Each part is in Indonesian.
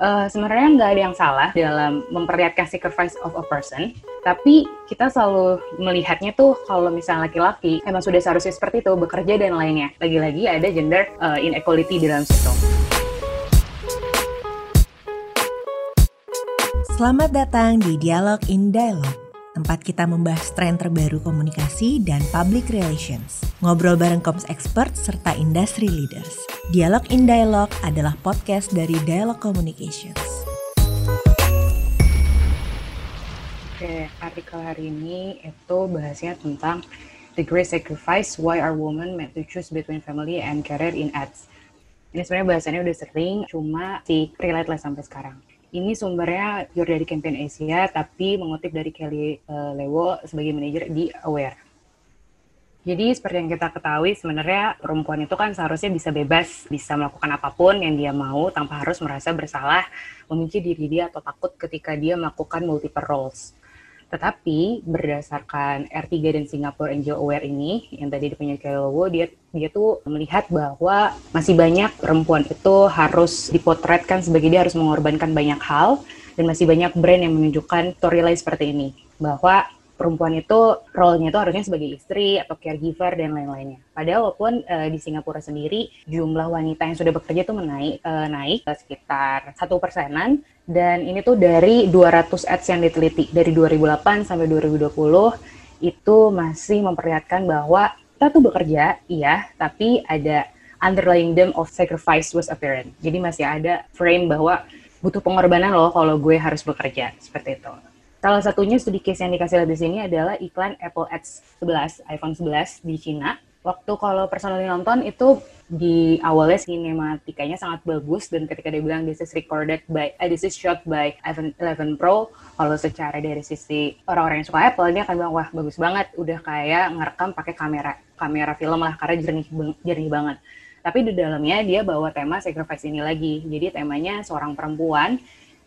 Uh, sebenarnya nggak ada yang salah dalam memperlihatkan sacrifice of a person, tapi kita selalu melihatnya tuh kalau misalnya laki-laki emang sudah seharusnya seperti itu bekerja dan lainnya. Lagi-lagi ada gender uh, inequality di dalam situ. Selamat datang di Dialog in Dialog tempat kita membahas tren terbaru komunikasi dan public relations. Ngobrol bareng Koms Expert serta industry leaders. Dialog in Dialog adalah podcast dari Dialog Communications. Oke, artikel hari ini itu bahasnya tentang The Great Sacrifice, Why Are Women Meant to Choose Between Family and Career in Ads. Ini sebenarnya bahasannya udah sering, cuma si relate lah sampai sekarang. Ini sumbernya pure dari Campaign Asia, tapi mengutip dari Kelly uh, Lewo sebagai manajer di Aware. Jadi seperti yang kita ketahui sebenarnya perempuan itu kan seharusnya bisa bebas, bisa melakukan apa pun yang dia mau tanpa harus merasa bersalah, membenci diri dia atau takut ketika dia melakukan multiple roles. Tetapi berdasarkan R3 dan Singapore Angel Aware ini, yang tadi dipunyai Kelowo, dia dia tuh melihat bahwa masih banyak perempuan itu harus dipotretkan sebagai dia harus mengorbankan banyak hal, dan masih banyak brand yang menunjukkan storyline seperti ini. Bahwa perempuan itu role-nya itu harusnya sebagai istri atau caregiver dan lain-lainnya. Padahal walaupun uh, di Singapura sendiri jumlah wanita yang sudah bekerja itu menaik uh, naik uh, sekitar satu persenan dan ini tuh dari 200 ads yang diteliti dari 2008 sampai 2020 itu masih memperlihatkan bahwa kita tuh bekerja iya tapi ada underlying them of sacrifice was apparent. Jadi masih ada frame bahwa butuh pengorbanan loh kalau gue harus bekerja seperti itu. Salah satunya studi case yang dikasih lihat di sini adalah iklan Apple Ads 11, iPhone 11 di Cina. Waktu kalau personally nonton itu di awalnya sinematikanya sangat bagus dan ketika dia bilang this is recorded by, eh, this is shot by iPhone 11 Pro, kalau secara dari sisi orang-orang yang suka Apple dia akan bilang wah bagus banget, udah kayak ngerekam pakai kamera kamera film lah karena jernih jernih banget. Tapi di dalamnya dia bawa tema sacrifice ini lagi. Jadi temanya seorang perempuan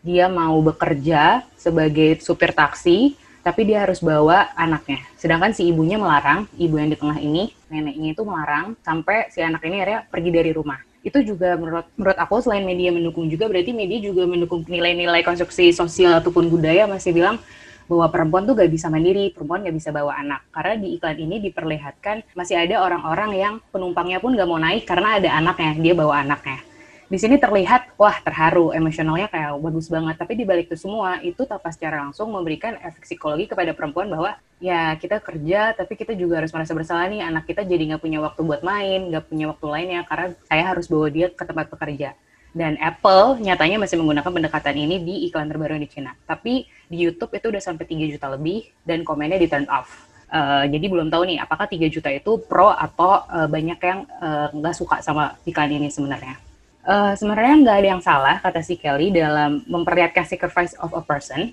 dia mau bekerja sebagai supir taksi, tapi dia harus bawa anaknya. Sedangkan si ibunya melarang, ibu yang di tengah ini, neneknya itu melarang sampai si anak ini akhirnya pergi dari rumah. Itu juga menurut menurut aku selain media mendukung juga berarti media juga mendukung nilai-nilai konstruksi sosial ataupun budaya masih bilang bahwa perempuan tuh gak bisa mandiri, perempuan gak bisa bawa anak. Karena di iklan ini diperlihatkan masih ada orang-orang yang penumpangnya pun gak mau naik karena ada anaknya, dia bawa anaknya di sini terlihat wah terharu. Emosionalnya kayak bagus banget. Tapi di balik itu semua itu tanpa secara langsung memberikan efek psikologi kepada perempuan bahwa ya kita kerja tapi kita juga harus merasa bersalah nih. Anak kita jadi nggak punya waktu buat main nggak punya waktu lainnya karena saya harus bawa dia ke tempat bekerja dan Apple nyatanya masih menggunakan pendekatan ini di iklan terbaru di Cina. Tapi di YouTube itu udah sampai 3 juta lebih dan komennya di turn off. Uh, jadi belum tahu nih apakah 3 juta itu pro atau uh, banyak yang nggak uh, suka sama iklan ini sebenarnya. Uh, sebenarnya nggak ada yang salah kata si Kelly dalam memperlihatkan sacrifice of a person,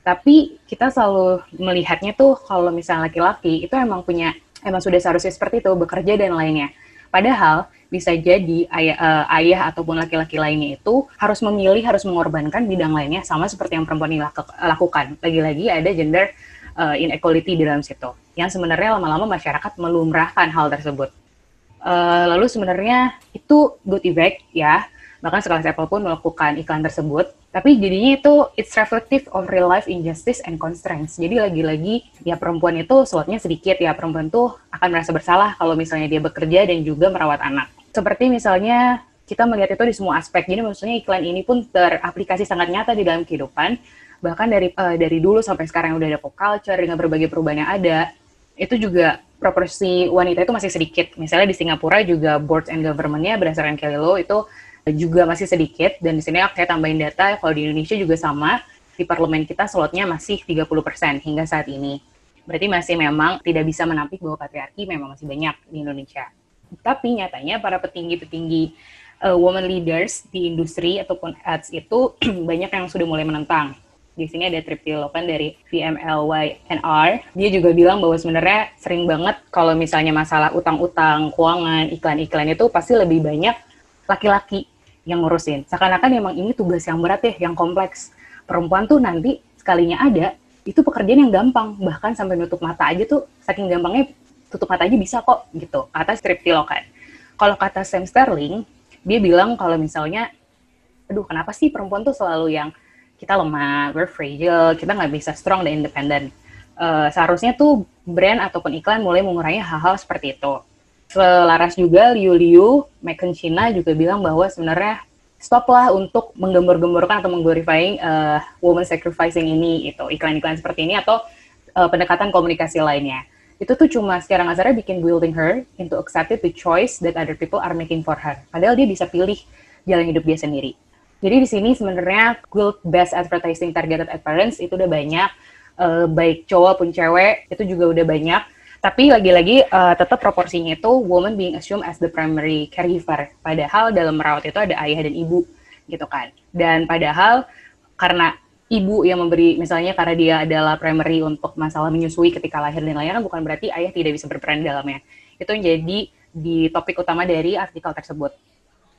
tapi kita selalu melihatnya tuh kalau misalnya laki-laki itu emang punya emang sudah seharusnya seperti itu bekerja dan lainnya. Padahal bisa jadi ayah, uh, ayah ataupun laki-laki lainnya itu harus memilih harus mengorbankan bidang lainnya sama seperti yang perempuan ini lakukan. Lagi-lagi ada gender uh, inequality di dalam situ yang sebenarnya lama-lama masyarakat melumrahkan hal tersebut. Uh, lalu sebenarnya itu good effect ya, bahkan sekelas Apple pun melakukan iklan tersebut. Tapi jadinya itu it's reflective of real life injustice and constraints. Jadi lagi-lagi ya perempuan itu slotnya sedikit ya perempuan tuh akan merasa bersalah kalau misalnya dia bekerja dan juga merawat anak. Seperti misalnya kita melihat itu di semua aspek. Jadi maksudnya iklan ini pun teraplikasi sangat nyata di dalam kehidupan. Bahkan dari uh, dari dulu sampai sekarang udah ada pop culture dengan berbagai perubahan yang ada, itu juga proporsi wanita itu masih sedikit. Misalnya di Singapura juga boards and government-nya berdasarkan Kelly Law itu juga masih sedikit. Dan di sini saya tambahin data, kalau di Indonesia juga sama, di parlemen kita slotnya masih 30% hingga saat ini. Berarti masih memang tidak bisa menampik bahwa patriarki memang masih banyak di Indonesia. Tapi nyatanya para petinggi-petinggi uh, woman leaders di industri ataupun ads itu banyak yang sudah mulai menentang di sini ada Tripti Lopan dari VMLYNR. Dia juga bilang bahwa sebenarnya sering banget kalau misalnya masalah utang-utang, keuangan, iklan-iklan itu pasti lebih banyak laki-laki yang ngurusin. Seakan-akan emang ini tugas yang berat ya, yang kompleks. Perempuan tuh nanti sekalinya ada, itu pekerjaan yang gampang. Bahkan sampai nutup mata aja tuh, saking gampangnya tutup mata aja bisa kok, gitu. Kata Tripti Lopan. Kalau kata Sam Sterling, dia bilang kalau misalnya aduh kenapa sih perempuan tuh selalu yang kita lemah, we're fragile, kita nggak bisa strong dan independent. Uh, seharusnya tuh brand ataupun iklan mulai mengurangi hal-hal seperti itu. Selaras juga Liu Liu, Megan China juga bilang bahwa sebenarnya stoplah untuk menggembor-gemborkan atau mengglorifying uh, woman sacrificing ini itu iklan-iklan seperti ini atau uh, pendekatan komunikasi lainnya. Itu tuh cuma secara nggak bikin building her into accepted the choice that other people are making for her. Padahal dia bisa pilih jalan hidup dia sendiri. Jadi di sini sebenarnya guild best advertising targeted at parents itu udah banyak, uh, baik cowok pun cewek itu juga udah banyak. Tapi lagi-lagi uh, tetap proporsinya itu woman being assumed as the primary caregiver. Padahal dalam merawat itu ada ayah dan ibu gitu kan. Dan padahal karena ibu yang memberi misalnya karena dia adalah primary untuk masalah menyusui ketika lahir dan lainnya kan bukan berarti ayah tidak bisa berperan di dalamnya. Itu yang jadi di topik utama dari artikel tersebut.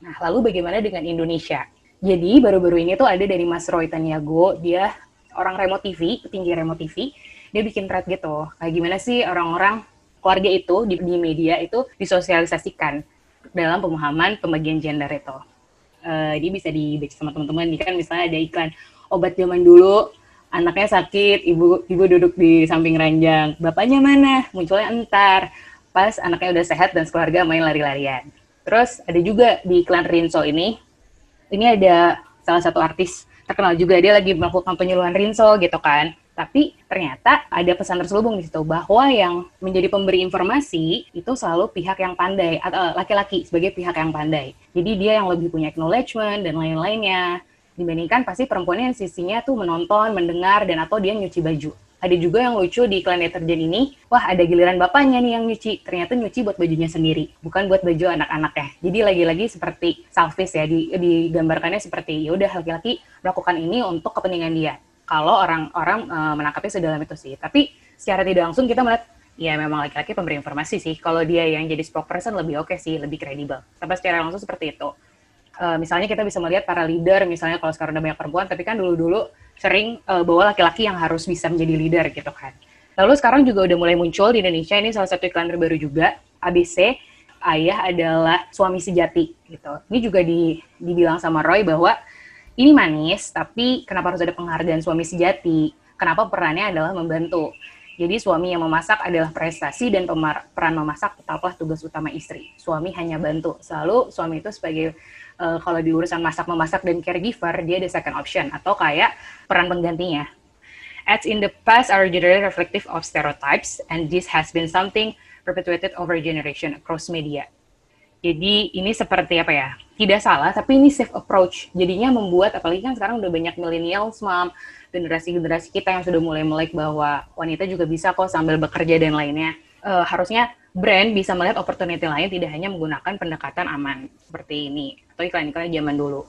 Nah, lalu bagaimana dengan Indonesia? Jadi baru-baru ini tuh ada dari Mas Roy Taniago, dia orang remote TV, petinggi remote TV, dia bikin thread gitu, kayak gimana sih orang-orang keluarga itu di, di media itu disosialisasikan dalam pemahaman pembagian gender itu. Uh, dia bisa dibaca sama teman-teman, kan misalnya ada iklan obat zaman dulu, anaknya sakit, ibu ibu duduk di samping ranjang, bapaknya mana? Munculnya entar, pas anaknya udah sehat dan sekeluarga main lari-larian. Terus ada juga di iklan Rinso ini, ini ada salah satu artis terkenal juga. Dia lagi melakukan penyuluhan rinso gitu kan. Tapi ternyata ada pesan terselubung di situ bahwa yang menjadi pemberi informasi itu selalu pihak yang pandai atau laki-laki sebagai pihak yang pandai. Jadi dia yang lebih punya acknowledgement dan lain-lainnya. Dibandingkan pasti perempuannya yang sisinya tuh menonton, mendengar dan atau dia nyuci baju ada juga yang lucu di iklan deterjen ini, wah ada giliran bapaknya nih yang nyuci, ternyata nyuci buat bajunya sendiri, bukan buat baju anak-anak ya. Jadi lagi-lagi seperti selfish ya, di, digambarkannya seperti ya udah laki-laki melakukan ini untuk kepentingan dia. Kalau orang-orang e, menangkapnya sedalam itu sih, tapi secara tidak langsung kita melihat ya memang laki-laki pemberi informasi sih. Kalau dia yang jadi spokesperson lebih oke okay sih, lebih kredibel. Tapi secara langsung seperti itu. Uh, misalnya kita bisa melihat para leader, misalnya kalau sekarang udah banyak perempuan, tapi kan dulu-dulu sering uh, bahwa laki-laki yang harus bisa menjadi leader gitu kan. Lalu sekarang juga udah mulai muncul di Indonesia ini salah satu iklan terbaru juga ABC ayah adalah suami sejati gitu. Ini juga di, dibilang sama Roy bahwa ini manis tapi kenapa harus ada penghargaan suami sejati? Kenapa perannya adalah membantu? Jadi suami yang memasak adalah prestasi dan peran memasak tetaplah tugas utama istri. Suami hanya bantu. Selalu suami itu sebagai uh, kalau di urusan masak memasak dan caregiver dia ada second option atau kayak peran penggantinya. Ads in the past are generally reflective of stereotypes and this has been something perpetuated over generation across media. Jadi ini seperti apa ya? Tidak salah, tapi ini safe approach. Jadinya membuat, apalagi kan sekarang udah banyak millennials, mom, generasi-generasi kita yang sudah mulai melek bahwa wanita juga bisa kok sambil bekerja dan lainnya. Uh, harusnya brand bisa melihat opportunity lain tidak hanya menggunakan pendekatan aman seperti ini atau iklan-iklan zaman dulu.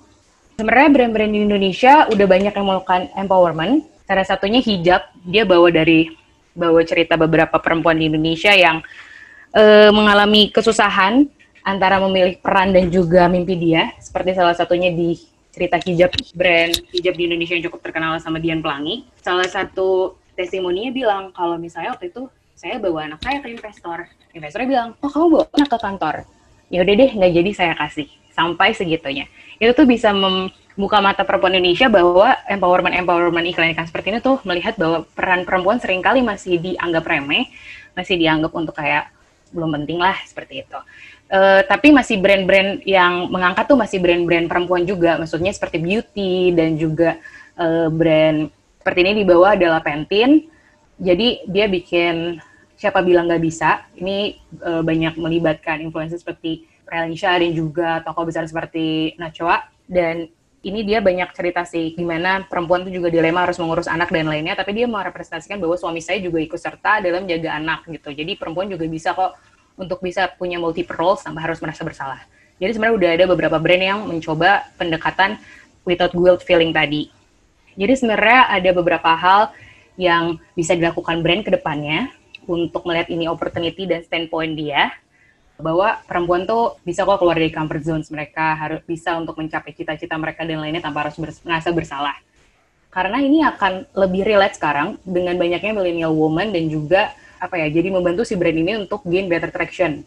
Sebenarnya brand-brand di Indonesia udah banyak yang melakukan empowerment. Salah satunya hijab, dia bawa dari bawa cerita beberapa perempuan di Indonesia yang uh, mengalami kesusahan antara memilih peran dan juga mimpi dia. Seperti salah satunya di cerita hijab brand hijab di Indonesia yang cukup terkenal sama Dian Pelangi. Salah satu testimoninya bilang kalau misalnya waktu itu saya bawa anak saya ke investor. Investornya bilang, oh kamu bawa anak ke kantor. Ya udah deh, nggak jadi saya kasih. Sampai segitunya. Itu tuh bisa membuka mata perempuan Indonesia bahwa empowerment-empowerment iklan-iklan seperti ini tuh melihat bahwa peran perempuan sering kali masih dianggap remeh, masih dianggap untuk kayak belum penting lah seperti itu. Uh, tapi masih brand-brand yang mengangkat tuh masih brand-brand perempuan juga, maksudnya seperti beauty dan juga uh, brand seperti ini di bawah adalah Pantene. Jadi dia bikin siapa bilang nggak bisa. Ini uh, banyak melibatkan influencer seperti Shah dan juga tokoh besar seperti Nachoa. Dan ini dia banyak cerita sih gimana perempuan itu juga dilema harus mengurus anak dan lainnya, tapi dia merepresentasikan bahwa suami saya juga ikut serta dalam jaga anak gitu. Jadi perempuan juga bisa kok untuk bisa punya multiple roles tanpa harus merasa bersalah. Jadi sebenarnya udah ada beberapa brand yang mencoba pendekatan without guilt feeling tadi. Jadi sebenarnya ada beberapa hal yang bisa dilakukan brand ke depannya untuk melihat ini opportunity dan standpoint dia bahwa perempuan tuh bisa kok keluar dari comfort zones mereka harus bisa untuk mencapai cita-cita mereka dan lainnya tanpa harus merasa bersalah. Karena ini akan lebih relate sekarang dengan banyaknya millennial woman dan juga apa ya jadi membantu si brand ini untuk gain better traction.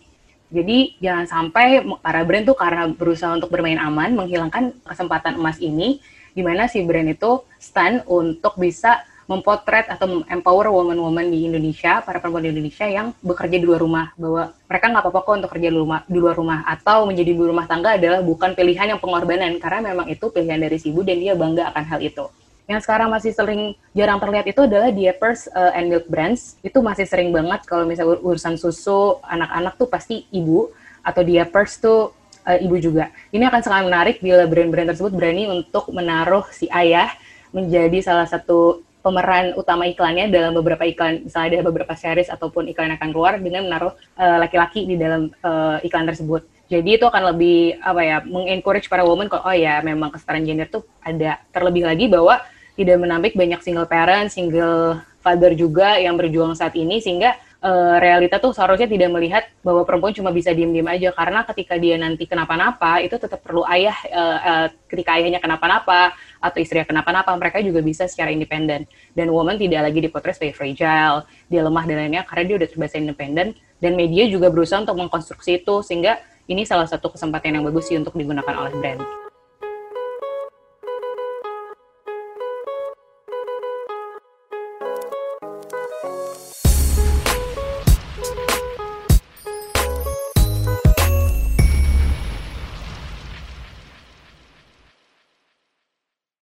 Jadi jangan sampai para brand tuh karena berusaha untuk bermain aman, menghilangkan kesempatan emas ini, di mana si brand itu stand untuk bisa mempotret atau empower woman-woman di Indonesia, para perempuan di Indonesia yang bekerja di luar rumah, bahwa mereka nggak apa-apa kok untuk kerja di, rumah, di luar rumah, atau menjadi ibu rumah tangga adalah bukan pilihan yang pengorbanan, karena memang itu pilihan dari si ibu dan dia bangga akan hal itu. Yang sekarang masih sering jarang terlihat itu adalah diapers uh, and milk brands. Itu masih sering banget kalau misalnya urusan susu anak-anak tuh pasti ibu atau diapers tuh uh, ibu juga. Ini akan sangat menarik bila brand-brand tersebut berani untuk menaruh si ayah menjadi salah satu pemeran utama iklannya dalam beberapa iklan, misalnya ada beberapa series ataupun iklan akan keluar dengan menaruh eh, laki-laki uh, di dalam uh, iklan tersebut. Jadi itu akan lebih apa ya, mengencourage para woman kalau oh ya memang kesetaraan gender tuh ada. Terlebih lagi bahwa tidak menampik banyak single parent, single father juga yang berjuang saat ini sehingga uh, realita tuh seharusnya tidak melihat bahwa perempuan cuma bisa diem-diem aja. Karena ketika dia nanti kenapa-napa itu tetap perlu ayah uh, uh, ketika ayahnya kenapa-napa atau istrinya kenapa-napa mereka juga bisa secara independen. Dan woman tidak lagi dipotret sebagai fragile dia lemah dan lainnya karena dia udah terbiasa independen. Dan media juga berusaha untuk mengkonstruksi itu sehingga ini salah satu kesempatan yang bagus sih untuk digunakan oleh brand.